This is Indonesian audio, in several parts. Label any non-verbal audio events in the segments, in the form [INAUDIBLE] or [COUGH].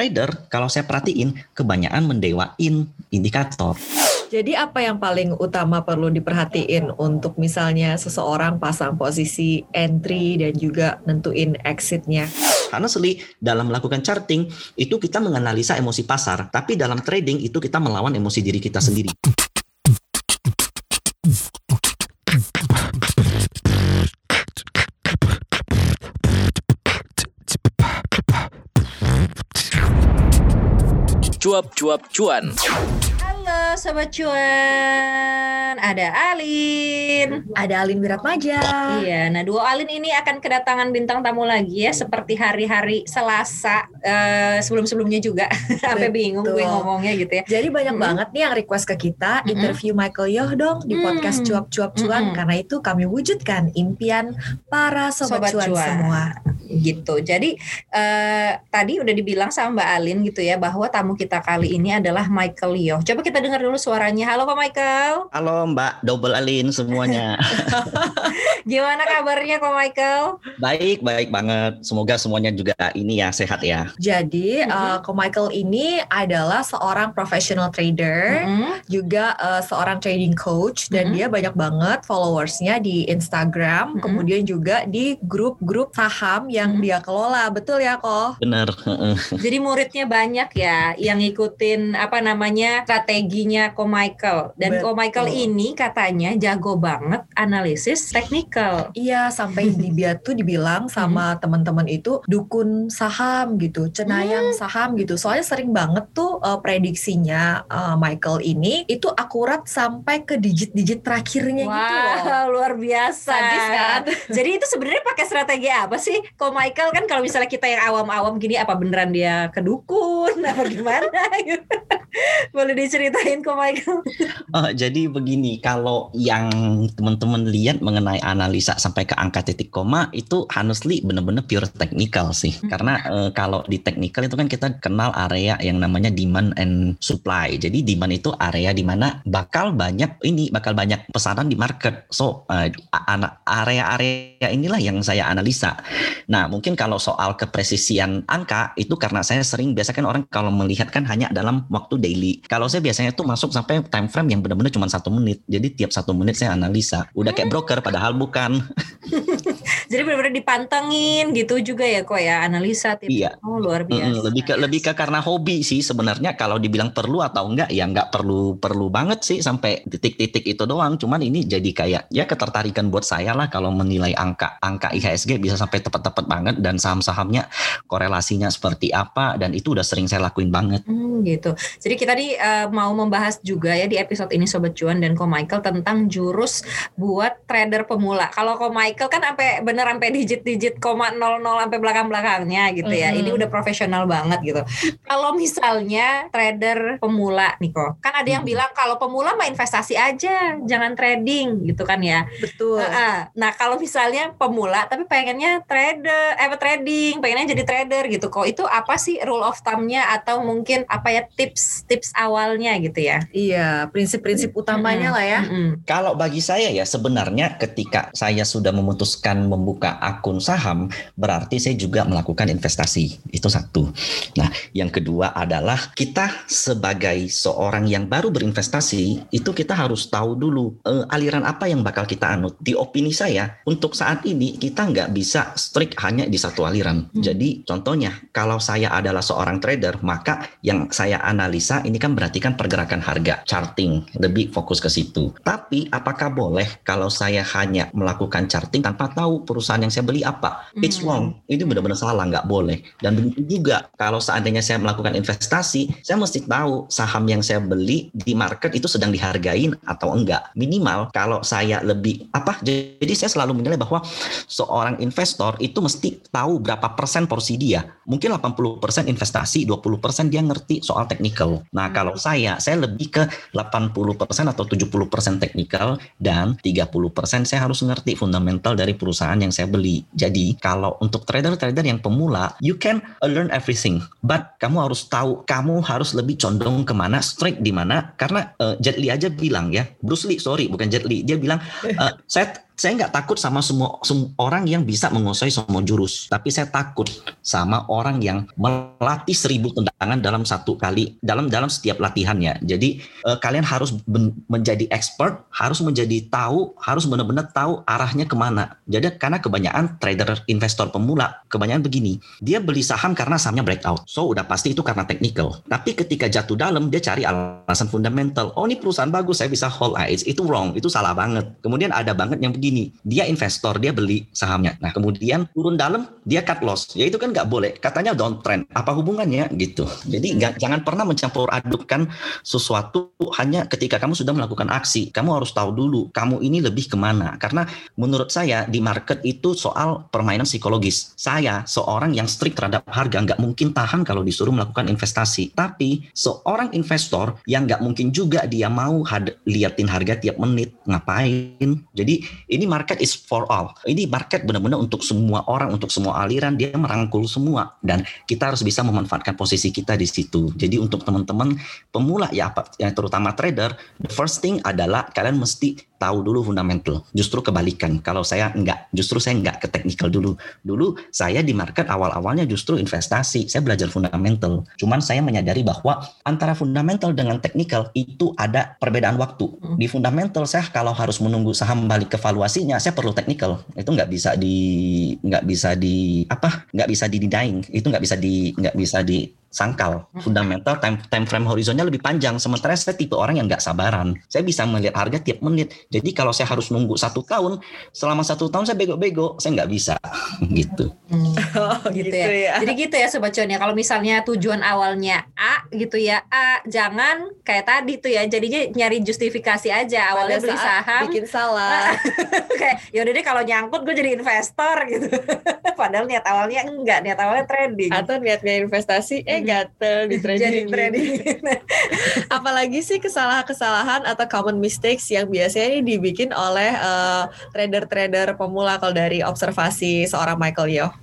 trader kalau saya perhatiin kebanyakan mendewain indikator. Jadi apa yang paling utama perlu diperhatiin untuk misalnya seseorang pasang posisi entry dan juga nentuin exitnya? Karena seli dalam melakukan charting itu kita menganalisa emosi pasar, tapi dalam trading itu kita melawan emosi diri kita sendiri. Cuap-cuap cuan. Halo Sobat Cuan, ada Alin. Ada Alin Wiratmaja. Iya, nah dua Alin ini akan kedatangan bintang tamu lagi ya, seperti hari-hari Selasa eh, sebelum-sebelumnya juga. [LAUGHS] Sampai bingung gue ngomongnya gitu ya. Jadi banyak Mm-mm. banget nih yang request ke kita interview Michael Yoh dong di podcast cuap-cuap cuan Mm-mm. karena itu kami wujudkan impian para sobat, Sobat cuan, cuan. semua. Gitu. Jadi eh, tadi udah dibilang sama Mbak Alin gitu ya bahwa tamu kita kali ini adalah Michael Yoh. Coba kita dengar dulu suaranya. Halo Pak Michael. Halo Mbak Double Alin semuanya. [LAUGHS] Gimana kabarnya Pak Michael? baik, baik banget. Semoga semuanya juga ini ya sehat ya. Jadi Mm-mm. uh, Ko Michael ini adalah seorang professional trader, Mm-mm. juga uh, seorang trading coach dan Mm-mm. dia banyak banget followersnya di Instagram, Mm-mm. kemudian juga di grup-grup saham yang Mm-mm. dia kelola. Betul ya, Ko? Bener. heeh. [LAUGHS] Jadi muridnya banyak ya yang ngikutin apa namanya strateginya Ko Michael dan Ko Michael ini katanya jago banget analisis technical. Iya, sampai di [LAUGHS] dia tuh dibilang sama teman-teman itu dukun saham gitu, cenayang saham gitu. Soalnya sering banget tuh uh, prediksinya uh, Michael ini itu akurat sampai ke digit-digit terakhirnya gitu loh. Wah, luar biasa. Sadis kan? [LAUGHS] Jadi itu sebenarnya pakai strategi apa sih? Ko Michael kan kalau misalnya kita yang awam-awam gini apa beneran dia kedukun [LAUGHS] apa gimana. Boleh diceritain Ko Michael? [LAUGHS] Eh, jadi begini, kalau yang teman-teman lihat mengenai analisa sampai ke angka titik koma itu honestly benar-benar pure technical sih. Hmm. Karena eh, kalau di technical itu kan kita kenal area yang namanya demand and supply. Jadi demand itu area di mana bakal banyak ini bakal banyak pesanan di market. So ana- area-area inilah yang saya analisa. Nah, mungkin kalau soal kepresisian angka itu karena saya sering biasa kan orang kalau melihat kan hanya dalam waktu daily. Kalau saya biasanya tuh masuk sampai time frame yang benar-benar cuma satu menit. Jadi tiap satu menit saya analisa. Udah kayak broker padahal bukan. [LAUGHS] Jadi benar-benar dipantengin gitu juga ya kok ya analisa tips. Iya. Oh luar biasa. Mm-mm, lebih ke lebih ke karena hobi sih sebenarnya kalau dibilang perlu atau enggak ya enggak perlu perlu banget sih sampai titik-titik itu doang. Cuman ini jadi kayak ya ketertarikan buat saya lah kalau menilai angka angka IHSG bisa sampai tepat-tepat banget dan saham-sahamnya korelasinya seperti apa dan itu udah sering saya lakuin banget. Hmm, gitu. Jadi kita di eh, mau membahas juga ya di episode ini Sobat Cuan dan Ko Michael tentang jurus buat trader pemula. Kalau Ko Michael kan sampai bener sampai digit-digit koma 00 sampai belakang-belakangnya gitu ya. Mhm. Ini udah profesional banget gitu. Kalau misalnya trader pemula nih kok, kan ada yang Mhm. bilang kalau pemula mah investasi aja, jangan trading gitu kan ya. Betul. Heeh. Nah kalau misalnya pemula tapi pengennya trader, eh trading, pengennya jadi trader gitu kok. Itu apa sih rule of thumb-nya atau mungkin apa ya tips-tips awalnya gitu ya? Iya, prinsip-prinsip utamanya lah ya. Mm-mm. Kalau bagi saya ya sebenarnya ketika saya sudah memutuskan membuka akun saham berarti saya juga melakukan investasi. Itu satu. Nah, yang kedua adalah kita sebagai seorang yang baru berinvestasi itu kita harus tahu dulu eh, aliran apa yang bakal kita anut. Di opini saya untuk saat ini kita nggak bisa strict hanya di satu aliran. Hmm. Jadi contohnya kalau saya adalah seorang trader maka yang saya analisa ini kan berarti kan pergerakan harga charting lebih fokus ke situ. Tapi apakah boleh kalau saya hanya melakukan charting tanpa tahu perusahaan yang saya beli apa? It's Hmm. wrong. Itu benar-benar salah, nggak boleh. Dan begitu juga kalau seandainya saya melakukan investasi, saya mesti tahu saham yang saya beli di market itu sedang dihargain atau enggak. Minimal kalau saya lebih apa? Jadi saya selalu menilai bahwa seorang investor itu mesti tahu berapa persen porsi dia. Mungkin 80% investasi, 20% dia ngerti soal technical. Nah, kalau saya, saya lebih ke 80% atau 70% technical dan 30% saya harus ngerti fundamental dari perusahaan yang saya beli. Jadi, kalau untuk trader-trader yang pemula, you can learn everything, but kamu harus tahu, kamu harus lebih condong ke mana, strike di mana, karena eh, Jet Li aja bilang ya, Bruce Lee, sorry, bukan Jet Li, dia bilang, [LAUGHS] eh, saya saya nggak takut sama semua, semua orang yang bisa menguasai semua jurus, tapi saya takut sama orang yang melatih seribu tendangan dalam satu kali dalam dalam setiap latihannya. Jadi uh, kalian harus menjadi expert, harus menjadi tahu, harus benar-benar tahu arahnya ke mana. Jadi karena kebanyakan trader investor pemula kebanyakan begini, dia beli saham karena sahamnya breakout, so udah pasti itu karena technical. Tapi ketika jatuh dalam dia cari alasan fundamental. Oh ini perusahaan bagus, saya bisa hold. Ah, itu wrong, itu salah banget. Kemudian ada banget yang begini, dia investor, dia beli sahamnya. Nah kemudian turun dalam, dia cut loss. Ya itu kan nggak boleh. Katanya downtrend. Apa hubungannya gitu? Jadi gak, jangan pernah mencampur adukkan sesuatu hanya ketika kamu sudah melakukan aksi. Kamu harus tahu dulu kamu ini lebih ke mana. Karena menurut saya di market itu soal permainan psikologis. Saya seorang yang strict terhadap harga nggak mungkin tahan kalau disuruh melakukan investasi. Tapi seorang investor yang nggak mungkin juga dia mau liatin harga tiap menit ngapain. Jadi ini market is for all. Ini market benar-benar untuk semua orang, untuk semua aliran, dia merangkul semua dan kita harus bisa memanfaatkan posisi kita di situ. Jadi untuk teman-teman pemula ya apa yang terutama trader, the first thing adalah kalian mesti tahu dulu fundamental. Justru kebalikan. Kalau saya enggak, justru saya enggak ke technical dulu. Dulu saya di market awal-awalnya justru investasi. Saya belajar fundamental. Cuman saya menyadari bahwa antara fundamental dengan technical itu ada perbedaan waktu. Hmm. Di fundamental saya kalau harus menunggu saham balik ke valuasinya, saya perlu technical. Itu nggak bisa di nggak bisa di apa? nggak bisa di denying. Itu nggak bisa di nggak bisa di sangkal. Fundamental time time frame horizonnya lebih panjang. Sementara saya tipe orang yang nggak sabaran. Saya bisa melihat harga tiap menit. Jadi kalau saya harus nunggu satu tahun selama satu tahun saya bego-bego saya nggak bisa. [LAUGHS] Gitu. Hmm. oh, gitu, ya. ya. Jadi gitu ya sobat cuan ya. Kalau misalnya tujuan awalnya A gitu ya A jangan kayak tadi tuh ya. Jadinya nyari justifikasi aja. Awalnya Pada beli saham. bikin salah. [LAUGHS] Kayak yaudah deh kalau nyangkut gue jadi investor gitu. [LAUGHS] Padahal niat awalnya enggak. Niat awalnya trading atau niatnya investasi eh gatel di [LAUGHS] trading. trading. [LAUGHS] Apalagi sih kesalahan-kesalahan atau common mistakes yang biasanya ini dibikin oleh eh, trader-trader pemula kalau dari observasi seorang Michael Yo. Oke,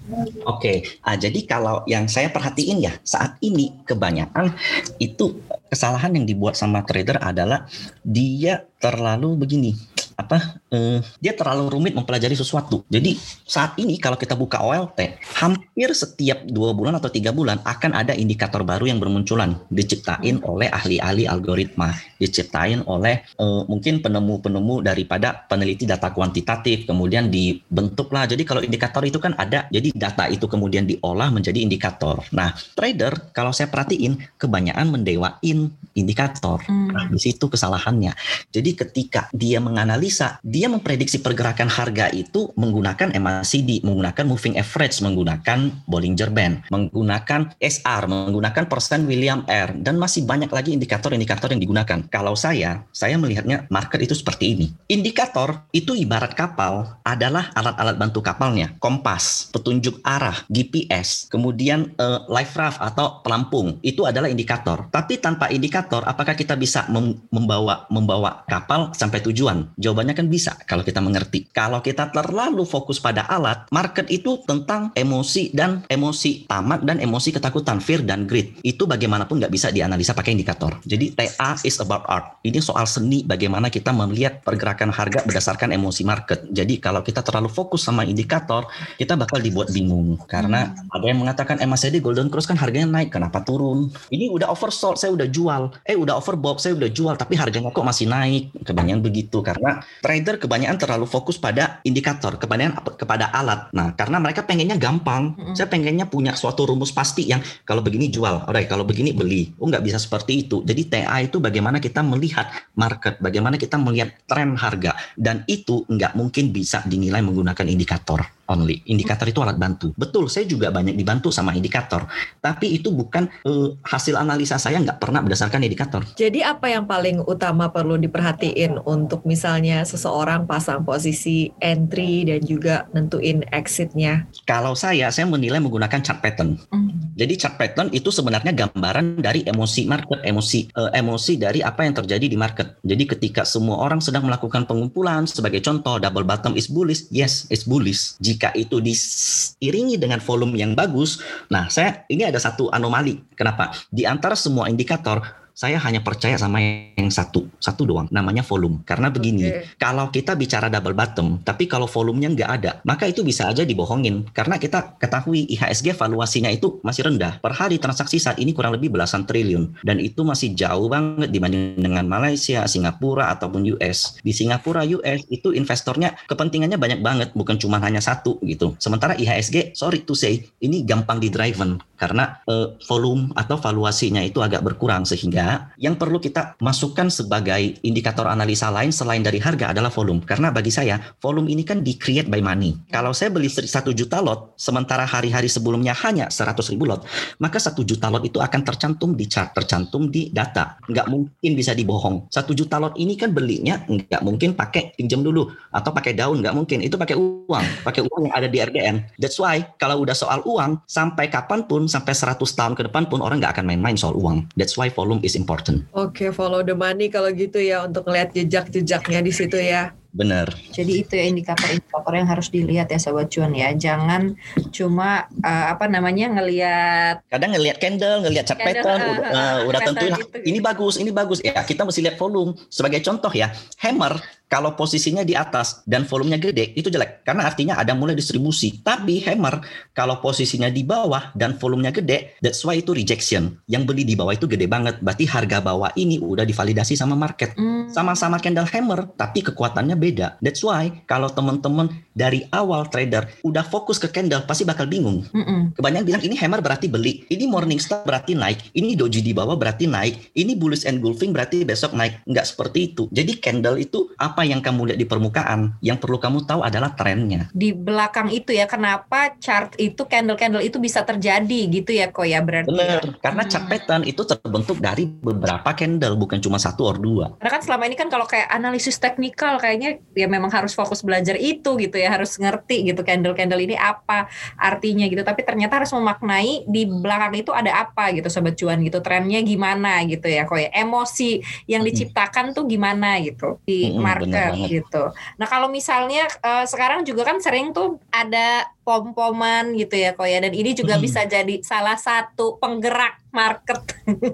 okay. ah, jadi kalau yang saya perhatiin ya saat ini kebanyakan itu kesalahan yang dibuat sama trader adalah dia terlalu begini apa uh, dia terlalu rumit mempelajari sesuatu. Jadi saat ini kalau kita buka OLT, hampir setiap dua bulan atau tiga bulan akan ada indikator baru yang bermunculan, diciptain hmm. oleh ahli-ahli algoritma, diciptain oleh uh, mungkin penemu-penemu daripada peneliti data kuantitatif, kemudian dibentuklah. Jadi kalau indikator itu kan ada, jadi data itu kemudian diolah menjadi indikator. Nah trader kalau saya perhatiin kebanyakan mendewain indikator. Hmm. Nah di situ kesalahannya. Jadi ketika dia menganalisis analisa, dia memprediksi pergerakan harga itu menggunakan MACD, menggunakan moving average, menggunakan Bollinger Band, menggunakan SR, menggunakan persen William R, dan masih banyak lagi indikator-indikator yang digunakan. Kalau saya, saya melihatnya market itu seperti ini. Indikator itu ibarat kapal adalah alat-alat bantu kapalnya, kompas, petunjuk arah, GPS, kemudian uh, life raft atau pelampung, itu adalah indikator. Tapi tanpa indikator, apakah kita bisa membawa membawa kapal sampai tujuan? Jawab Jawabannya kan bisa kalau kita mengerti. Kalau kita terlalu fokus pada alat, market itu tentang emosi dan emosi tamat dan emosi ketakutan, fear dan greed. Itu bagaimanapun nggak bisa dianalisa pakai indikator. Jadi TA is about art. Ini soal seni bagaimana kita melihat pergerakan harga berdasarkan emosi market. Jadi kalau kita terlalu fokus sama indikator, kita bakal dibuat bingung. Karena hmm. ada yang mengatakan MACD Golden Cross kan harganya naik, kenapa turun? Ini udah oversold, saya udah jual. Eh udah overbought, saya udah jual, tapi harganya kok masih naik. Kebanyakan begitu karena trader kebanyakan terlalu fokus pada indikator, kebanyakan kepada alat. Nah, karena mereka pengennya gampang. Mm-hmm. Saya pengennya punya suatu rumus pasti yang kalau begini jual, alright, kalau begini beli. Oh, nggak bisa seperti itu. Jadi TA itu bagaimana kita melihat market, bagaimana kita melihat tren harga dan itu nggak mungkin bisa dinilai menggunakan indikator only. Indikator itu alat bantu. Betul, saya juga banyak dibantu sama indikator. Tapi itu bukan uh, hasil analisa saya nggak pernah berdasarkan indikator. Jadi apa yang paling utama perlu diperhatiin untuk misalnya seseorang pasang posisi entry dan juga nentuin exitnya? Kalau saya, saya menilai menggunakan chart pattern. Mm. Jadi chart pattern itu sebenarnya gambaran dari emosi market, emosi uh, emosi dari apa yang terjadi di market. Jadi ketika semua orang sedang melakukan pengumpulan, sebagai contoh double bottom is bullish, yes, it's bullish. Jika jika itu diiringi dengan volume yang bagus, nah saya ini ada satu anomali. Kenapa? Di antara semua indikator saya hanya percaya sama yang satu, satu doang, namanya volume. Karena begini, okay. kalau kita bicara double bottom, tapi kalau volumenya nggak ada, maka itu bisa aja dibohongin. Karena kita ketahui IHSG valuasinya itu masih rendah. Per hari transaksi saat ini kurang lebih belasan triliun. Dan itu masih jauh banget dibanding dengan Malaysia, Singapura, ataupun US. Di Singapura, US itu investornya kepentingannya banyak banget, bukan cuma hanya satu gitu. Sementara IHSG, sorry to say, ini gampang di driven karena uh, volume atau valuasinya itu agak berkurang sehingga yang perlu kita masukkan sebagai indikator analisa lain selain dari harga adalah volume. Karena bagi saya volume ini kan di create by money. Kalau saya beli satu juta lot sementara hari-hari sebelumnya hanya 100 ribu lot maka satu juta lot itu akan tercantum di chart tercantum di data. Nggak mungkin bisa dibohong. Satu juta lot ini kan belinya nggak mungkin pakai pinjam dulu atau pakai daun nggak mungkin. Itu pakai uang pakai uang yang ada di RDN that's why kalau udah soal uang sampai kapan pun sampai 100 tahun ke depan pun orang nggak akan main-main soal uang. That's why volume is important. Oke, okay, follow the money kalau gitu ya untuk ngeliat jejak-jejaknya di situ ya. Benar. Jadi itu ya indikator-indikator yang harus dilihat ya sobat cuan ya. Jangan cuma uh, apa namanya ngelihat kadang ngelihat candle, ngelihat chart pattern, uh, udah, uh, udah tentuin gitu, ini bagus, ini bagus. Ya, kita mesti lihat volume. Sebagai contoh ya, hammer kalau posisinya di atas dan volumenya gede itu jelek karena artinya ada mulai distribusi. Tapi hammer kalau posisinya di bawah dan volumenya gede, that's why itu rejection. Yang beli di bawah itu gede banget. Berarti harga bawah ini udah divalidasi sama market. Hmm. Sama-sama candle hammer tapi kekuatannya beda. That's why kalau teman-teman dari awal trader udah fokus ke candle pasti bakal bingung. Mm -mm. Kebanyakan bilang ini hammer berarti beli, ini morning star berarti naik, ini doji di bawah berarti naik, ini bullish engulfing berarti besok naik. Nggak seperti itu. Jadi candle itu apa yang kamu lihat di permukaan, yang perlu kamu tahu adalah trennya. Di belakang itu ya, kenapa chart itu candle-candle itu bisa terjadi gitu ya kok ya berarti? Benar, karena hmm. chart pattern itu terbentuk dari beberapa candle, bukan cuma satu or dua. Karena kan selama ini kan kalau kayak analisis teknikal kayaknya ya memang harus fokus belajar itu gitu ya, harus ngerti gitu candle-candle ini apa artinya gitu. Tapi ternyata harus memaknai di belakang itu ada apa gitu sobat cuan gitu, trennya gimana gitu ya kok ya. Emosi yang diciptakan tuh gimana gitu di market gitu. Nah kalau misalnya uh, sekarang juga kan sering tuh ada pom-poman gitu ya kok ya dan ini juga hmm. bisa jadi salah satu penggerak market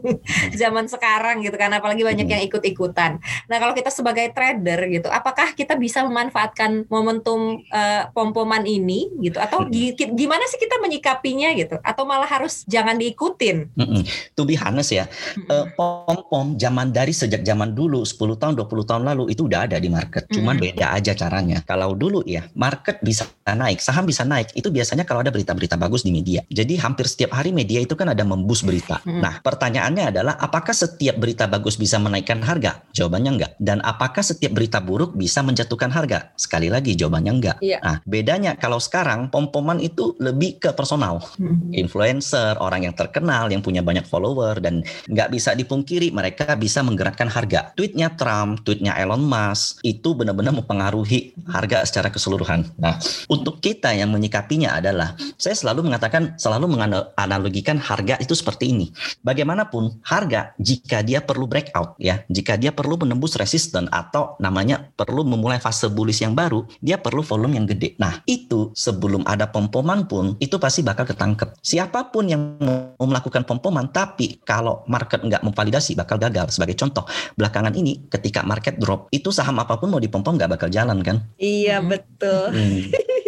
[LAUGHS] zaman sekarang gitu kan apalagi banyak yang ikut-ikutan. Nah, kalau kita sebagai trader gitu, apakah kita bisa memanfaatkan momentum uh, pom-poman ini gitu atau gimana sih kita menyikapinya gitu atau malah harus jangan diikutin? Mm -mm. To be honest ya, uh, pom-pom zaman dari sejak zaman dulu 10 tahun 20 tahun lalu itu udah ada di market. Cuman mm beda aja caranya. Kalau dulu ya, market bisa naik, saham bisa naik naik itu biasanya kalau ada berita-berita bagus di media. Jadi hampir setiap hari media itu kan ada membus berita. Hmm. Nah, pertanyaannya adalah apakah setiap berita bagus bisa menaikkan harga? Jawabannya enggak. Dan apakah setiap berita buruk bisa menjatuhkan harga? Sekali lagi jawabannya enggak. Yeah. Nah, bedanya kalau sekarang pom-poman itu lebih ke personal. Hmm. Influencer, orang yang terkenal, yang punya banyak follower dan nggak bisa dipungkiri mereka bisa menggerakkan harga. Tweetnya Trump, tweetnya Elon Musk itu benar-benar mempengaruhi harga secara keseluruhan. Nah, untuk kita yang menyikapi menyikapinya adalah saya selalu mengatakan selalu menganalogikan harga itu seperti ini. Bagaimanapun harga jika dia perlu breakout ya, jika dia perlu menembus resisten atau namanya perlu memulai fase bullish yang baru, dia perlu volume yang gede. Nah, itu sebelum ada pompoman pun itu pasti bakal ketangkep. Siapa pun yang mau melakukan pompoman tapi kalau market nggak memvalidasi bakal gagal. Sebagai contoh, belakangan ini ketika market drop itu saham apa pun mau dipompom nggak bakal jalan kan? Iya, betul. Hmm.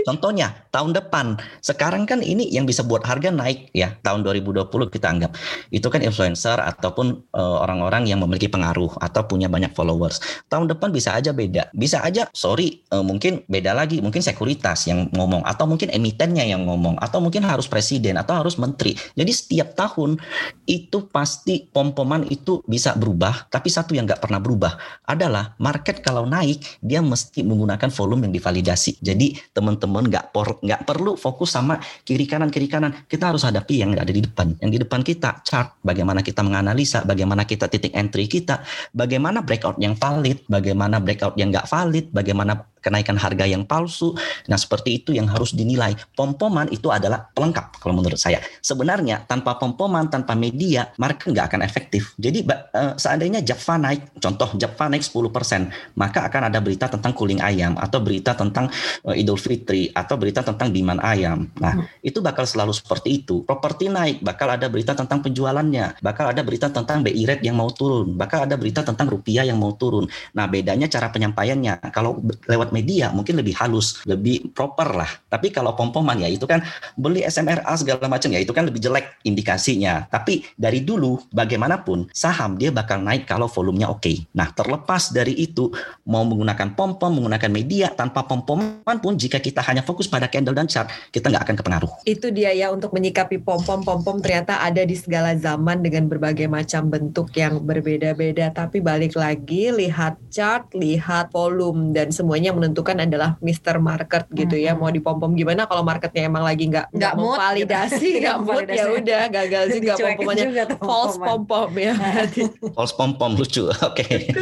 Contohnya tahun depan. Sekarang kan ini yang bisa buat harga naik ya tahun 2020 kita anggap. Itu kan influencer ataupun uh, orang-orang yang memiliki pengaruh atau punya banyak followers. Tahun depan bisa aja beda. Bisa aja sorry uh, mungkin beda lagi, mungkin sekuritas yang ngomong atau mungkin emitennya yang ngomong atau mungkin harus presiden atau harus menteri. Jadi setiap tahun itu pasti pom-poman itu bisa berubah, tapi satu yang nggak pernah berubah adalah market kalau naik dia mesti menggunakan volume yang divalidasi. Jadi teman-teman teman-teman nggak perlu fokus sama kiri kanan kiri kanan. Kita harus hadapi yang ada di depan yang di depan kita. Chart bagaimana kita menganalisa bagaimana kita titik entry kita bagaimana breakout yang valid bagaimana breakout yang nggak valid bagaimana kenaikan harga yang palsu. Nah, seperti itu yang harus dinilai. Pom-poman itu adalah pelengkap kalau menurut saya. Sebenarnya tanpa pom-poman, tanpa media, market nggak akan efektif. Jadi uh, seandainya Java naik, contoh Java naik 10%, maka akan ada berita tentang cooling ayam atau berita tentang uh, Idul Fitri atau berita tentang demand ayam. Nah, hmm. itu bakal selalu seperti itu. Properti naik, bakal ada berita tentang penjualannya, bakal ada berita tentang BI rate yang mau turun, bakal ada berita tentang rupiah yang mau turun. Nah, bedanya cara penyampaiannya. Kalau lewat media mungkin lebih halus, lebih proper lah. Tapi kalau pom-poman ya itu kan beli SMRA segala macam ya itu kan lebih jelek indikasinya. Tapi dari dulu bagaimanapun saham dia bakal naik kalau volumenya oke. Okay. Nah, terlepas dari itu mau menggunakan pom-pom, menggunakan media tanpa pom-poman pun jika kita hanya fokus pada candle dan chart, kita nggak akan kepengaruh. Itu dia ya untuk menyikapi pom-pom. Pom-pom ternyata ada di segala zaman dengan berbagai macam bentuk yang berbeda-beda. Tapi balik lagi lihat chart, lihat volume dan semuanya menentukan adalah Mr. Market gitu ya. Mau di pom-pom gimana kalau marketnya emang lagi nggak nggak mau validasi, gitu. [LAUGHS] nggak mood ya udah gagal juga pom-pomannya false pom-pom ya. [LAUGHS] false pom-pom lucu. [LAUGHS] Oke.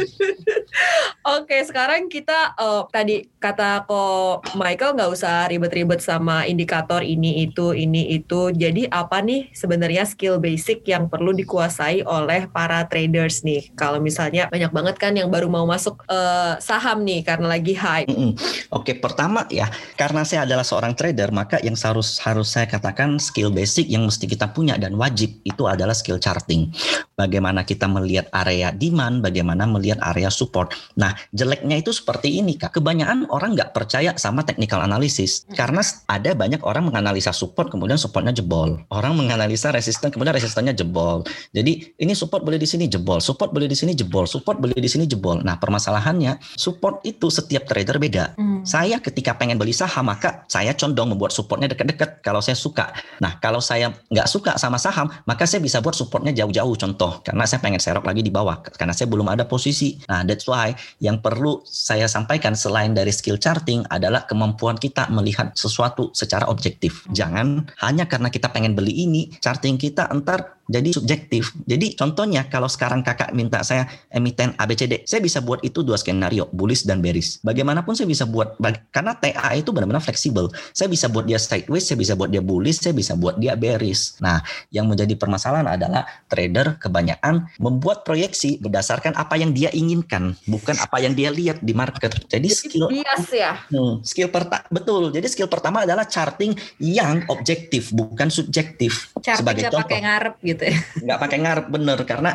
Oke, sekarang kita uh, tadi kata kok Michael nggak usah ribet-ribet sama indikator ini itu ini itu. Jadi apa nih sebenarnya skill basic yang perlu dikuasai oleh para traders nih? Kalau misalnya banyak banget kan yang baru mau masuk uh, saham nih karena lagi high. Mm -mm. Oke, pertama ya karena saya adalah seorang trader maka yang harus harus saya katakan skill basic yang mesti kita punya dan wajib itu adalah skill charting. Bagaimana kita melihat area demand, bagaimana melihat area support. Nah jeleknya itu seperti ini kak. Kebanyakan orang nggak percaya sama technical analysis hmm. karena ada banyak orang menganalisa support kemudian supportnya jebol. Orang menganalisa resisten kemudian resistennya jebol. Jadi ini support boleh di sini jebol, support boleh di sini jebol, support boleh di sini jebol. Nah permasalahannya support itu setiap trader beda. Hmm. Saya ketika pengen beli saham maka saya condong membuat supportnya dekat-dekat kalau saya suka. Nah kalau saya nggak suka sama saham maka saya bisa buat supportnya jauh-jauh contoh karena saya pengen serok lagi di bawah karena saya belum ada posisi. Nah that's why yang perlu saya sampaikan selain dari skill charting adalah kemampuan kita melihat sesuatu secara objektif. Jangan hanya karena kita pengen beli ini, charting kita entar jadi subjektif. Jadi contohnya kalau sekarang kakak minta saya emiten ABCD, saya bisa buat itu dua skenario, bullish dan bearish. Bagaimanapun saya bisa buat, karena TA itu benar-benar fleksibel. Saya bisa buat dia sideways, saya bisa buat dia bullish, saya bisa buat dia bearish. Nah, yang menjadi permasalahan adalah trader kebanyakan membuat proyeksi berdasarkan apa yang dia inginkan, bukan apa yang dia lihat di market. Jadi skill bias ya. Hmm, skill pertama betul. Jadi skill pertama adalah charting yang objektif, bukan subjektif. Charting Sebagai contoh. pakai ngarep gitu ya. Nggak pakai ngarep bener karena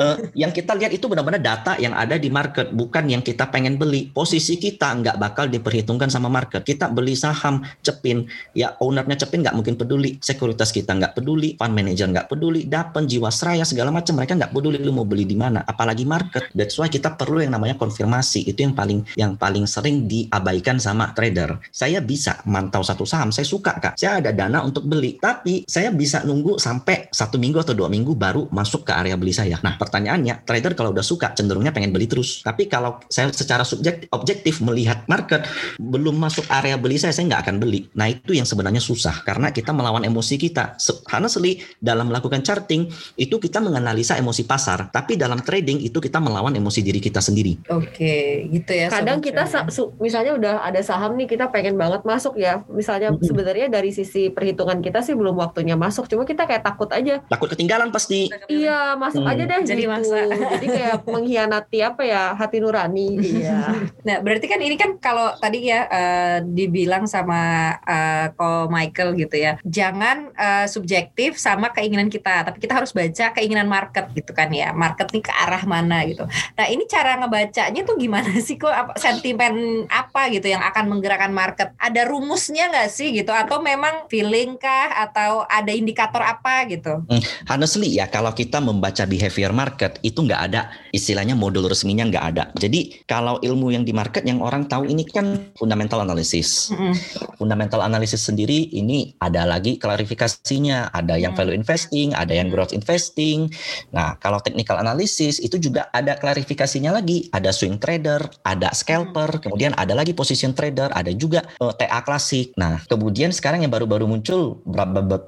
uh, yang kita lihat itu benar-benar data yang ada di market bukan yang kita pengen beli. Posisi kita nggak bakal diperhitungkan sama market. Kita beli saham cepin, ya ownernya cepin nggak mungkin peduli, sekuritas kita nggak peduli, fund manager nggak peduli, dapen jiwasraya segala macam mereka nggak peduli lu mau beli di mana. Apalagi market. That's why kita perlu yang namanya konfirmasi. Itu yang paling yang paling sering diabaikan sama trader. Saya bisa mantau satu saham, saya suka kak. Saya ada dana untuk beli, tapi saya bisa nunggu sampai satu minggu atau dua minggu baru masuk ke area beli saya. Nah pertanyaannya, trader kalau udah suka cenderungnya pengen beli terus. Tapi kalau saya secara subjektif, objektif melihat market belum masuk area beli saya, saya nggak akan beli. Nah itu yang sebenarnya susah karena kita melawan emosi kita. Honestly, dalam melakukan charting itu kita menganalisa emosi pasar, tapi dalam trading itu kita melawan emosi diri kita sendiri. Oke, gitu ya. Kadang kita misalnya udah ada saham nih kita pengen banget masuk ya. Misalnya mm -hmm. sebenarnya dari sisi perhitungan kita sih belum waktunya masuk, cuma kita kayak takut aja. Takut ketinggalan pasti. Iya, masuk hmm. aja deh Jadi gitu. masa. Jadi kayak [LAUGHS] mengkhianati apa ya hati nurani. iya. [LAUGHS] Nah, berarti kan ini kan kalau tadi ya uh, dibilang sama uh, Ko Michael gitu ya. Jangan uh, subjektif sama keinginan kita, tapi kita harus baca keinginan market gitu kan ya. Market nih ke arah mana gitu. Nah, ini cara ngebacanya tuh gimana sih kok apa, sentimen apa gitu yang akan menggerakkan market? Ada rumusnya nggak sih gitu atau memang feeling kah atau ada indikator apa gitu? Hmm, honestly ya kalau kita membaca behavior market itu nggak ada istilahnya modul resminya nggak ada. Jadi kalau ilmu yang di market yang orang tahu ini kan fundamental analysis. Mm-hmm. Fundamental analysis sendiri ini ada lagi klarifikasinya, ada yang value investing, ada yang growth investing. Nah kalau technical analysis itu juga ada klarifikasinya lagi, ada swing trader, ada scalper, kemudian ada lagi position trader, ada juga uh, TA klasik. Nah kemudian sekarang yang baru-baru muncul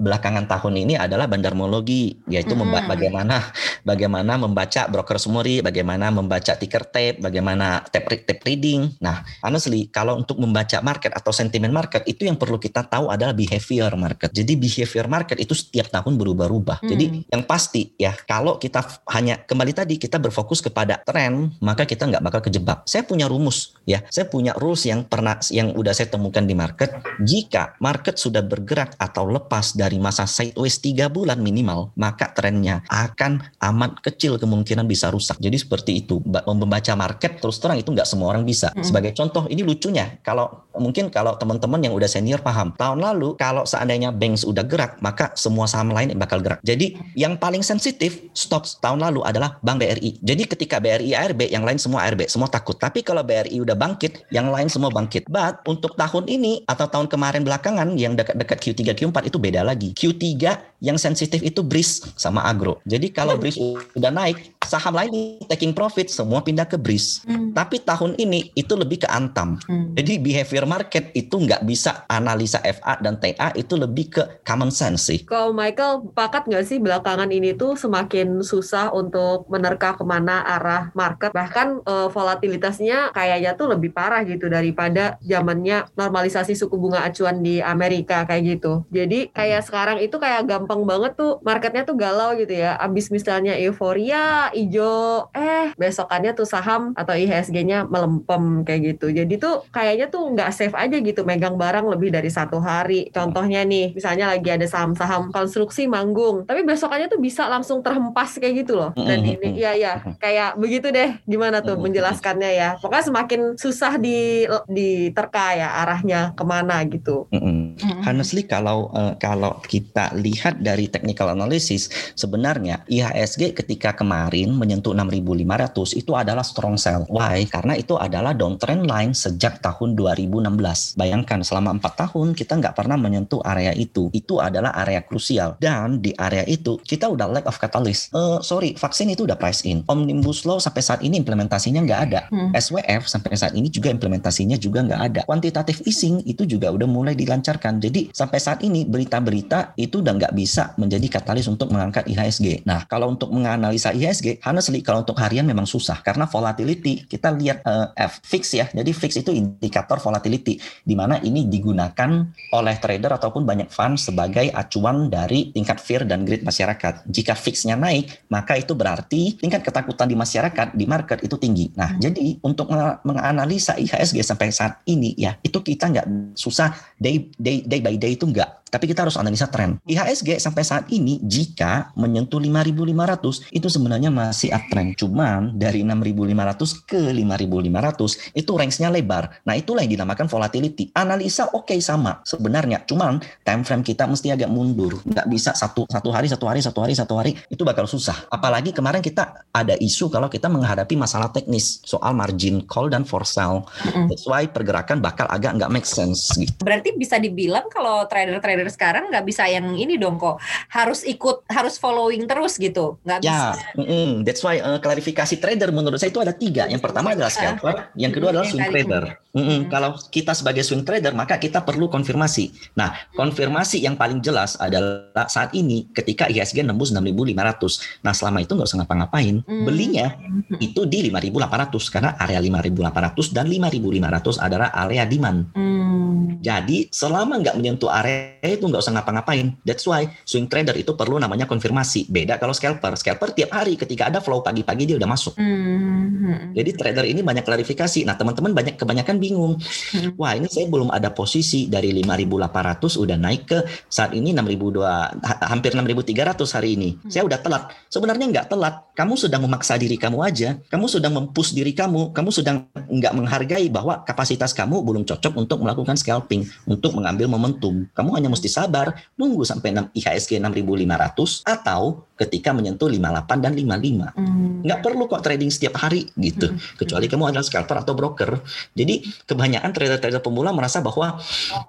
belakangan tahun ini adalah bandarmologi yaitu hmm. bagaimana bagaimana membaca broker summary, bagaimana membaca ticker tape, bagaimana tape, tape reading. Nah, honestly, kalau untuk membaca market atau sentimen market itu yang perlu kita tahu adalah behavior market. Jadi behavior market itu setiap tahun berubah-ubah. Hmm. Jadi yang pasti ya, kalau kita hanya kembali tadi kita berfokus kepada tren, maka kita nggak bakal kejebak. Saya punya rumus ya, saya punya rules yang pernah yang udah saya temukan di market. Jika market sudah bergerak atau lepas dari masa sideways tiga bulan minimal, maka trennya akan amat kecil kemungkinan bisa rusak. Jadi seperti itu. Membaca market terus terang itu nggak semua orang bisa. Sebagai contoh, ini lucunya. Kalau mungkin kalau teman-teman yang udah senior paham. Tahun lalu kalau seandainya banks udah gerak, maka semua saham lain bakal gerak. Jadi yang paling sensitif stop tahun lalu adalah Bank BRI. Jadi ketika BRI ARB, yang lain semua ARB, semua takut. Tapi kalau BRI udah bangkit, yang lain semua bangkit. But untuk tahun ini atau tahun kemarin belakangan yang dekat-dekat Q3 Q4 itu beda lagi. Q3 yang sensitif itu BRIS sama agro. Jadi kalau BRIS udah naik, saham lain taking profit semua pindah ke BRIS. Hmm. Tapi tahun ini itu lebih ke Antam. Hmm. Jadi behavior market itu nggak bisa analisa FA dan TA itu lebih ke common sense sih. Kalau Michael, pakat nggak sih belakangan ini tuh semakin susah untuk menerka ke mana arah market. Bahkan uh, volatilitasnya kayaknya tuh lebih parah gitu daripada zamannya normalisasi suku bunga acuan di Amerika kayak gitu. Jadi kayak sekarang itu kayak gampang banget tuh marketnya tuh galau gitu ya. Abis misalnya euforia, hijau, eh besokannya tuh saham atau IHSG-nya melempem kayak gitu. Jadi tuh kayaknya tuh nggak safe aja gitu megang barang lebih dari satu hari. Contohnya nih, misalnya lagi ada saham-saham konstruksi manggung, tapi besokannya tuh bisa langsung terhempas kayak gitu loh. Dan ini, ya ya, kayak begitu deh. Gimana tuh menjelaskannya ya? Pokoknya semakin susah di diterka ya arahnya ke mana gitu. Mm-hmm. Honestly, kalau uh, kalau kita lihat dari technical analysis, sebenarnya IHSG ketika kemarin menyentuh 6.500 itu adalah strong sell. Why? Karena itu adalah downtrend line sejak tahun 2016. Bayangkan selama empat tahun kita nggak pernah menyentuh area itu. Itu adalah area krusial. Dan di area itu kita udah lack of catalyst. Uh, sorry, vaksin itu udah price in. Omnibus Law sampai saat ini implementasinya nggak ada. Hmm. SWF sampai saat ini juga implementasinya juga nggak ada. Quantitative easing itu juga udah mulai dilancarkan. Jadi sampai saat ini berita-berita itu udah nggak bisa menjadi katalis untuk mengangkat IHSG. Nah, kalau untuk menganalisa IHSG, honestly kalau untuk harian memang susah karena volatility kita lihat uh, F fix ya. Jadi fix itu indikator volatility di mana ini digunakan oleh trader ataupun banyak fund sebagai acuan dari tingkat fear dan greed masyarakat. Jika fixnya naik, maka itu berarti tingkat ketakutan di masyarakat di market itu tinggi. Nah, hmm. jadi untuk menganalisa IHSG sampai saat ini ya, itu kita nggak susah day day day by day itu nggak tapi kita harus analisa tren. IHSG sampai saat ini jika menyentuh 5.500 itu sebenarnya masih uptrend. Cuman dari 6.500 ke 5.500 itu range-nya lebar. Nah itulah yang dinamakan volatility. Analisa oke okay, sama sebenarnya. Cuman time frame kita mesti agak mundur. Nggak bisa satu, satu hari, satu hari, satu hari, satu hari. Itu bakal susah. Apalagi kemarin kita ada isu kalau kita menghadapi masalah teknis soal margin call dan for sell. That's why pergerakan bakal agak nggak make sense. Gitu. Berarti bisa dibilang kalau trader-trader trader sekarang nggak bisa yang ini dong kok harus ikut harus following terus gitu nggak ya, bisa mm, that's why uh, klarifikasi trader menurut saya itu ada tiga yang pertama adalah scalper yang kedua adalah swing trader mm -hmm. kalau kita sebagai swing trader maka kita perlu konfirmasi nah konfirmasi yang paling jelas adalah saat ini ketika IHSG nembus 6.500 nah selama itu nggak usah ngapa-ngapain mm. belinya itu di 5.800 karena area 5.800 dan 5.500 adalah area demand mm. jadi selama nggak menyentuh area itu nggak usah ngapa-ngapain. That's why swing trader itu perlu namanya konfirmasi. Beda kalau scalper. Scalper tiap hari ketika ada flow pagi-pagi dia udah masuk. Mm-hmm. Jadi trader ini banyak klarifikasi. Nah teman-teman banyak kebanyakan bingung. Mm-hmm. Wah ini saya belum ada posisi dari 5.800 udah naik ke saat ini 6.200 hampir 6.300 hari ini. Mm-hmm. Saya udah telat. Sebenarnya nggak telat. Kamu sudah memaksa diri kamu aja. Kamu sudah mempush diri kamu. Kamu sudah nggak menghargai bahwa kapasitas kamu belum cocok untuk melakukan scalping, untuk mengambil momentum. Kamu hanya mesti sabar nunggu sampai 6, IHSG 6500 atau ketika menyentuh 58 dan 55. Hmm. Nggak perlu kok trading setiap hari gitu. Hmm. Kecuali kamu adalah scalper atau broker. Jadi kebanyakan trader-trader pemula merasa bahwa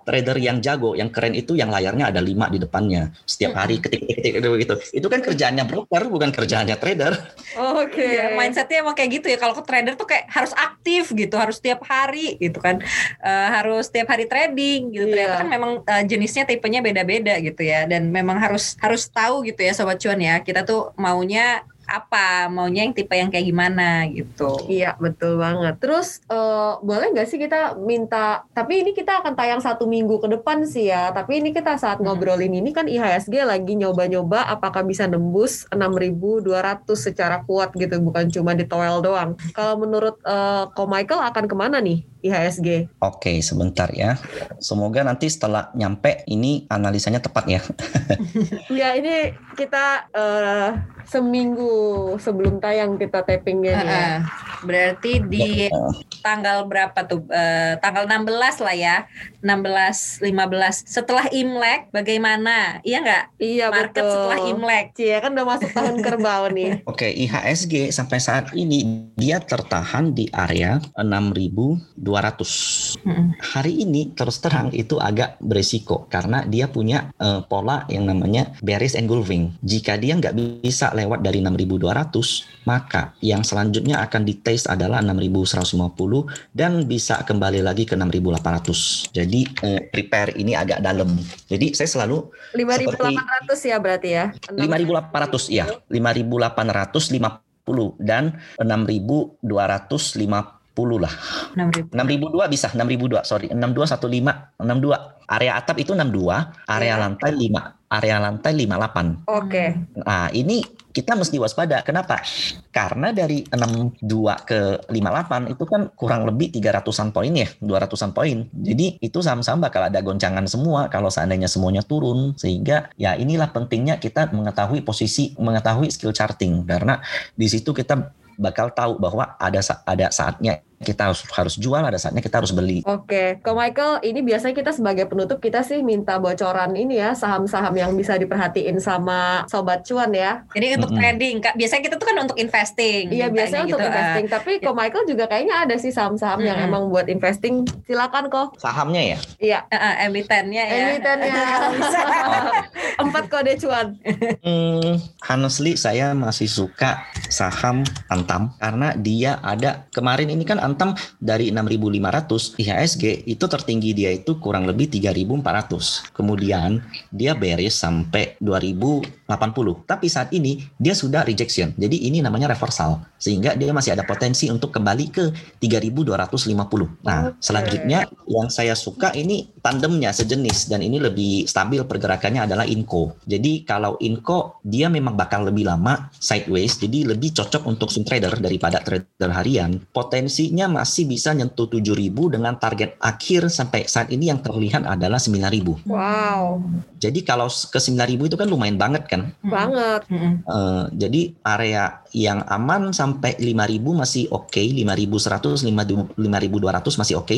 trader yang jago, yang keren itu yang layarnya ada 5 di depannya. Setiap hari ketik-ketik gitu. Itu kan kerjaannya broker bukan kerjaannya trader. Oke. Okay. Ya, mindsetnya emang kayak gitu ya. Kalau ke trader tuh kayak harus aktif gitu, harus setiap hari gitu kan. Uh, harus setiap hari trading gitu. Yeah. Ternyata kan memang uh, jenisnya tipenya beda-beda gitu ya dan memang harus harus tahu gitu ya sobat cuan ya kita tuh maunya apa, maunya yang tipe yang kayak gimana gitu. Iya betul banget. Terus eh, boleh nggak sih kita minta? Tapi ini kita akan tayang satu minggu ke depan sih ya. Tapi ini kita saat Hmm. ngobrolin ini kan IHSG lagi nyoba-nyoba apakah bisa nembus 6.200 secara kuat gitu, bukan cuma di toel doang. Kalau menurut eh, Ko Michael akan ke mana nih IHSG? Oke, sebentar ya. Semoga nanti setelah nyampe ini analisanya tepat ya. [LAUGHS] Ya ini kita eh, seminggu sebelum tayang kita tappingnya nih. ya. Heeh. Berarti di tanggal berapa tuh? Eh, tanggal 16 lah ya. 16 15 setelah Imlek bagaimana? Iya nggak? Iya Market betul. setelah Imlek. Cie kan udah masuk tahun kerbau nih. [LAUGHS] Oke, IHSG sampai saat ini dia tertahan di area 6.200. Mm-mm. Hari ini terus terang itu agak beresiko karena dia punya eh, pola yang namanya bearish engulfing. Jika dia nggak bisa lewat dari 6.200, maka yang selanjutnya akan dites adalah 6.150 dan bisa kembali lagi ke 6.800. Jadi eh, prepare ini agak dalam. Jadi saya selalu 5.800 ya berarti ya. 5.800 ya, 5.850 dan 6.250 lah. 6.000. 6.002 bisa, 6.002 sorry, 6215, 62. Area atap itu 62, area Ya. lantai 5, area lantai 58. Oke. Nah, ini kita mesti waspada. Kenapa? Karena dari 62 ke 58 itu kan kurang lebih 300-an poin ya, 200-an poin. Jadi itu saham-saham bakal ada goncangan semua kalau seandainya semuanya turun. Sehingga ya inilah pentingnya kita mengetahui posisi, mengetahui skill charting. Karena di situ kita bakal tahu bahwa ada ada saatnya kita harus harus jual, ada saatnya kita harus beli. Oke, Ko Michael, ini biasanya kita sebagai penutup kita sih minta bocoran ini ya saham-saham yang bisa diperhatiin sama sobat cuan ya. Jadi untuk Mm-mm. trading, Kak, biasanya kita tuh kan untuk investing. Iya biasanya untuk gitu, investing, tapi Ko Michael juga kayaknya ada sih saham-saham yang Mm-mm. emang buat investing. Silakan kok. Sahamnya ya. Iya. eh, eh, emitennya ya. Emitennya. [LAUGHS] Empat kode cuan. Hmm, honestly saya masih suka saham Antam karena dia ada kemarin ini kan Antam dari 6.500 IHSG itu tertinggi dia itu kurang lebih 3.400. Kemudian dia bearish sampai 2.080. Tapi saat ini dia sudah rejection. Jadi ini namanya reversal sehingga dia masih ada potensi untuk kembali ke 3.250. Nah, Oke. selanjutnya yang saya suka ini tandemnya sejenis dan ini lebih stabil pergerakannya adalah Inco. Jadi kalau Inco dia memang bakal lebih lama sideways jadi lebih cocok untuk swing trader daripada trader harian. Potensinya masih bisa nyentuh 7000 dengan target akhir sampai saat ini yang terlihat adalah 9000. Wow, Jadi kalau ke 9000 itu kan lumayan banget kan. Banget. Eh, jadi area yang aman sampai 5000 masih oke, 5100, 5200 masih oke.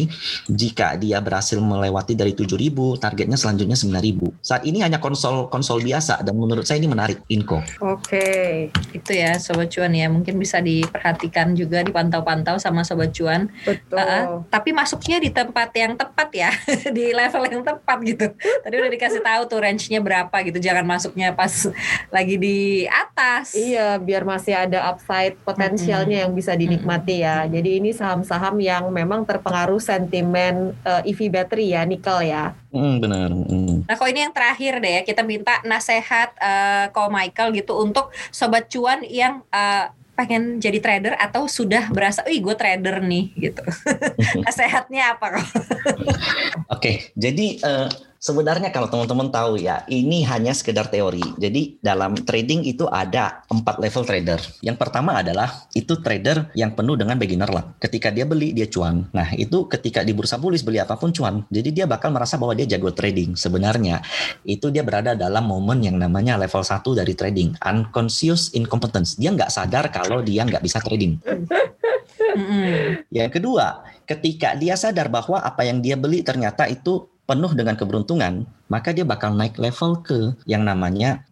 Jika dia berhasil melewati dari 7000, targetnya selanjutnya 9000. Saat ini hanya konsol konsol biasa dan menurut saya ini menarik Inco. Oke, Itu ya Sobat Cuan ya, mungkin bisa diperhatikan juga dipantau-pantau sama Sobat Cuan. betul. Uh-uh. Tapi masuknya di tempat yang tepat ya, [LAUGHS] di level yang tepat gitu. Tadi udah dikasih tahu tuh range-nya berapa gitu, jangan masuknya pas lagi di atas. Iya, biar masih ada upside potensialnya yang bisa dinikmati ya. Jadi ini saham-saham yang memang terpengaruh sentimen eh, EV battery ya, nikel ya. Hmm, benar. Hmm. Nah, kok ini yang terakhir deh ya, kita minta nasehat eh, ko Michael gitu untuk sobat cuan yang eh, pengen jadi trader atau sudah berasa, wih gue trader nih gitu. [LAUGHS] Nasehatnya apa kok? Oke, jadi eh, sebenarnya kalau teman-teman tahu ya, ini hanya sekedar teori. Jadi dalam trading itu ada empat level trader. Yang pertama adalah itu trader yang penuh dengan beginner lah. Ketika dia beli dia cuan. Nah itu ketika di bursa bulis beli apa pun cuan. Jadi dia bakal merasa bahwa dia jago trading. Sebenarnya itu dia berada dalam momen yang namanya level 1 dari trading, unconscious incompetence. Dia nggak sadar kalau dia nggak bisa trading. Yang kedua, ketika dia sadar bahwa apa yang dia beli ternyata itu penuh dengan keberuntungan, maka dia bakal naik level ke yang namanya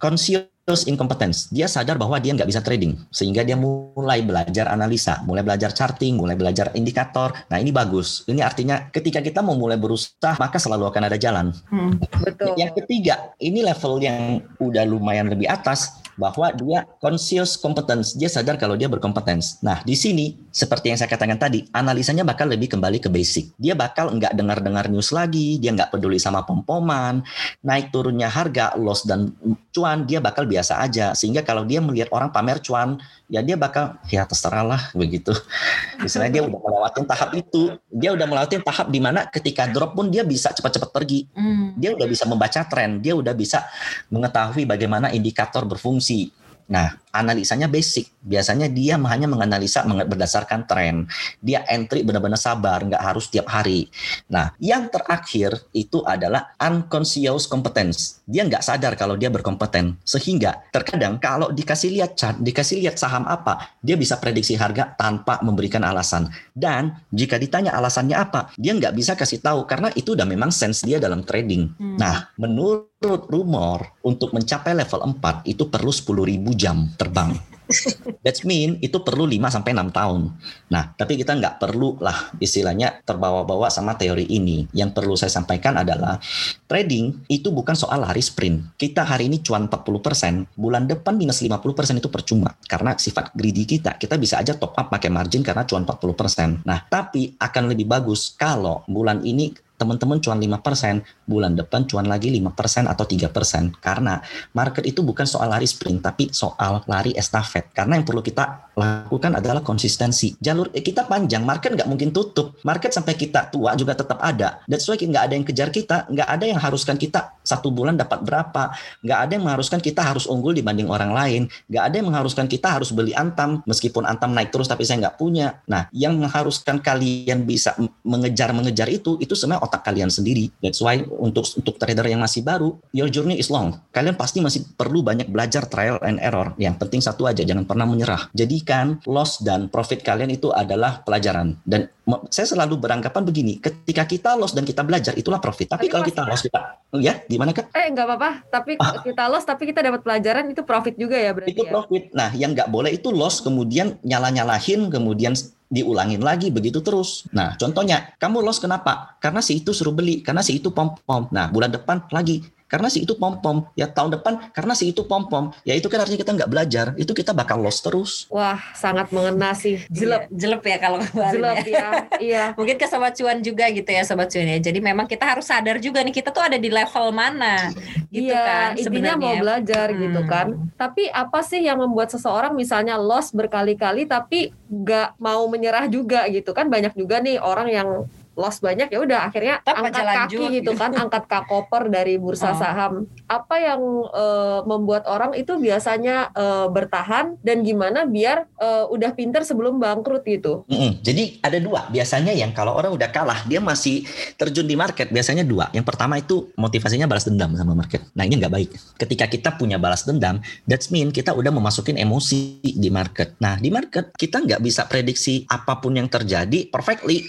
conscious incompetence. Dia sadar bahwa dia nggak bisa trading, sehingga dia mulai belajar analisa, mulai belajar charting, mulai belajar indikator. Nah ini bagus. Ini artinya ketika kita mau mulai berusaha, maka selalu akan ada jalan. Hmm. Betul. Yang ketiga, ini level yang udah lumayan lebih atas bahwa dia conscious competence, dia sadar kalau dia berkompetens. Nah, di sini seperti yang saya katakan tadi, analisanya bakal lebih kembali ke basic. Dia bakal nggak dengar-dengar news lagi, dia nggak peduli sama pom-poman, naik turunnya harga, loss dan cuan, dia bakal biasa aja. Sehingga kalau dia melihat orang pamer cuan ya dia bakal ya terserah lah begitu. [LAUGHS] Misalnya dia udah melewati tahap itu dia udah melewati tahap di mana ketika drop pun dia bisa cepat-cepat pergi. Hmm. dia udah bisa membaca tren dia udah bisa mengetahui bagaimana indikator berfungsi Nah, analisanya basic. Biasanya dia hanya menganalisa berdasarkan tren. Dia entry benar-benar sabar, nggak harus tiap hari. Nah, yang terakhir itu adalah unconscious competence. Dia nggak sadar kalau dia berkompeten. Sehingga terkadang kalau dikasih lihat chart, dikasih lihat saham apa, dia bisa prediksi harga tanpa memberikan alasan. Dan jika ditanya alasannya apa, dia nggak bisa kasih tahu karena itu udah memang sense dia dalam trading. Hmm. Nah, menurut rumor untuk mencapai level 4 itu perlu 10.000 jam terbang. [LAUGHS] That's mean itu perlu 5 sampai 6 tahun. Nah, tapi kita nggak perlu lah istilahnya terbawa-bawa sama teori ini. Yang perlu saya sampaikan adalah trading itu bukan soal lari sprint. Kita hari ini cuan 40%, bulan depan minus 50% itu percuma karena sifat greedy kita. Kita bisa aja top up pakai margin karena cuan 40%. Nah, tapi akan lebih bagus kalau bulan ini teman-teman cuan 5%, bulan depan cuan lagi 5% atau 3%. Karena market itu bukan soal lari sprint, tapi soal lari estafet. Karena yang perlu kita lakukan adalah konsistensi. Jalur eh, kita panjang, market nggak mungkin tutup. Market sampai kita tua juga tetap ada. That's why nggak ada yang kejar kita, nggak ada yang haruskan kita satu bulan dapat berapa, nggak ada yang mengharuskan kita harus unggul dibanding orang lain, nggak ada yang mengharuskan kita harus beli antam meskipun antam naik terus tapi saya nggak punya. Nah, yang mengharuskan kalian bisa mengejar-mengejar itu, itu sebenarnya otak kalian sendiri. That's why untuk untuk trader yang masih baru, your journey is long. Kalian pasti masih perlu banyak belajar trial and error. Yang penting satu aja, jangan pernah menyerah. Jadikan loss dan profit kalian itu adalah pelajaran. Dan saya selalu beranggapan begini, ketika kita loss dan kita belajar itulah profit. Tapi, Tapi kalau kita loss kita, ya gimana kak? Eh nggak apa-apa, tapi kita loss tapi kita dapat pelajaran itu profit juga ya berarti itu ya. profit. Nah, yang nggak boleh itu loss kemudian nyala-nyalahin kemudian diulangin lagi begitu terus. Nah, contohnya kamu loss kenapa? Karena si itu suruh beli, karena si itu pom-pom. Nah, bulan depan lagi karena si itu pom-pom. Ya tahun depan karena si itu pom-pom. Ya itu kan artinya kita nggak belajar. Itu kita bakal loss terus. Wah sangat mengena sih, jelek, Iya, jelek ya kalau kemarin jelek ya. ya, iya. [LAUGHS] Mungkin ke sobat cuan juga gitu ya sobat cuan ya. Jadi memang kita harus sadar juga nih kita tuh ada di level mana gitu iya, kan intinya mau sebenarnya. belajar gitu Hmm. kan. Tapi apa sih yang membuat seseorang misalnya loss berkali-kali tapi nggak mau menyerah juga gitu kan? Banyak juga nih orang yang loss banyak ya udah akhirnya Tetap angkat kaki lanjut, gitu kan, angkat kak koper dari bursa Oh. saham. Apa yang eh, membuat orang itu biasanya eh, bertahan dan gimana biar eh, udah pinter sebelum bangkrut gitu? Mm-mm. Jadi ada dua. Biasanya yang kalau orang udah kalah, dia masih terjun di market. Biasanya dua. Yang pertama itu motivasinya balas dendam sama market. Nah ini nggak baik. Ketika kita punya balas dendam, that's mean kita udah memasukin emosi di market. Nah di market kita nggak bisa prediksi apa pun yang terjadi perfectly.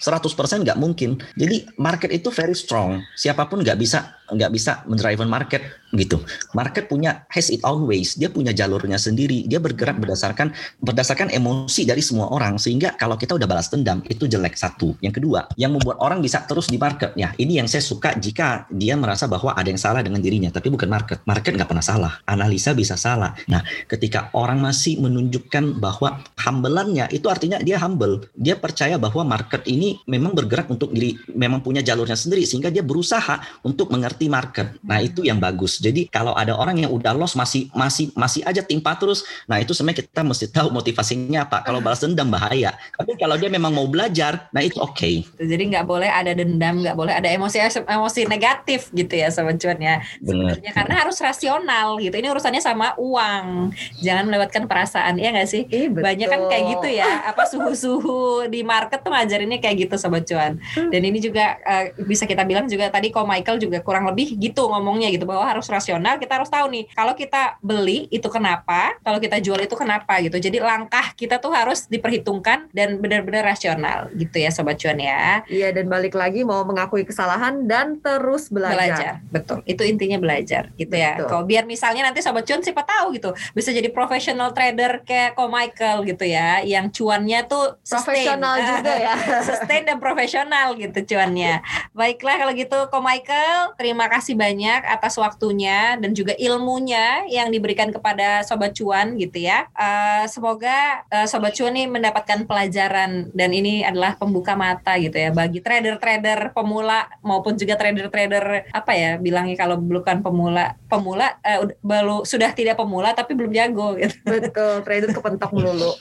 100% nggak mungkin. Jadi market itu very strong. Siapa pun nggak bisa nggak bisa mendrive market gitu. Market punya has its own ways. Dia punya jalurnya sendiri. Dia bergerak berdasarkan berdasarkan emosi dari semua orang sehingga kalau kita udah balas dendam itu jelek satu. Yang kedua, yang membuat orang bisa terus di market ya. Ini yang saya suka jika dia merasa bahwa ada yang salah dengan dirinya, tapi bukan market. Market nggak pernah salah. Analisa bisa salah. Nah, ketika orang masih menunjukkan bahwa humbleannya itu artinya dia humble. Dia percaya bahwa market ini memang bergerak untuk diri, memang punya jalurnya sendiri sehingga dia berusaha untuk mengerti market. Nah, itu yang bagus. Jadi kalau ada orang yang udah loss masih masih masih aja timpa terus, nah itu sebenarnya kita mesti tahu motivasinya apa. Kalau balas dendam bahaya. Tapi kalau dia memang mau belajar, nah itu oke. Jadi nggak boleh ada dendam, nggak boleh ada emosi emosi negatif gitu ya sobat cuan ya. Benar. Sebenarnya karena harus rasional gitu. Ini urusannya sama uang. Jangan melewatkan perasaan ya nggak sih? Ih, Banyak kan kayak gitu ya. Apa suhu-suhu di market tuh ngajarinnya kayak gitu sobat cuan. Dan ini juga eh, bisa kita bilang juga tadi kok Michael juga kurang lebih gitu ngomongnya gitu bahwa harus rasional. Kita harus tahu nih kalau kita beli itu kenapa, kalau kita jual itu kenapa gitu. Jadi langkah kita tuh harus diperhitungkan dan benar-benar rasional gitu ya sobat cuan ya. Iya dan balik lagi mau mengakui kesalahan dan terus belajar. belajar betul itu intinya belajar gitu ya Betul. kalau biar misalnya nanti sobat cuan siapa tahu gitu bisa jadi professional trader kayak ko Michael gitu ya yang cuannya tuh. Profesional juga ya. [LAUGHS] sustain dan profesional gitu cuannya baiklah kalau gitu ko Michael terima terima kasih banyak atas waktunya dan juga ilmunya yang diberikan kepada Sobat Cuan gitu ya. Uh, semoga uh, Sobat Cuan nih mendapatkan pelajaran dan ini adalah pembuka mata gitu ya bagi trader-trader pemula maupun juga trader-trader apa ya bilangnya kalau bukan pemula pemula uh, baru sudah tidak pemula tapi belum jago gitu. Betul, trader kepentok melulu.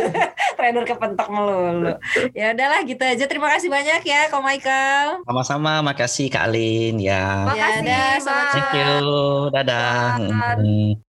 [LAUGHS] trader kepentok melulu. Ya udahlah gitu aja. Terima kasih banyak ya Ko Michael. Sama-sama, makasih Kak Alin ya. Makasih, ya, dah, Mas. Thank you. Dadah. Bye.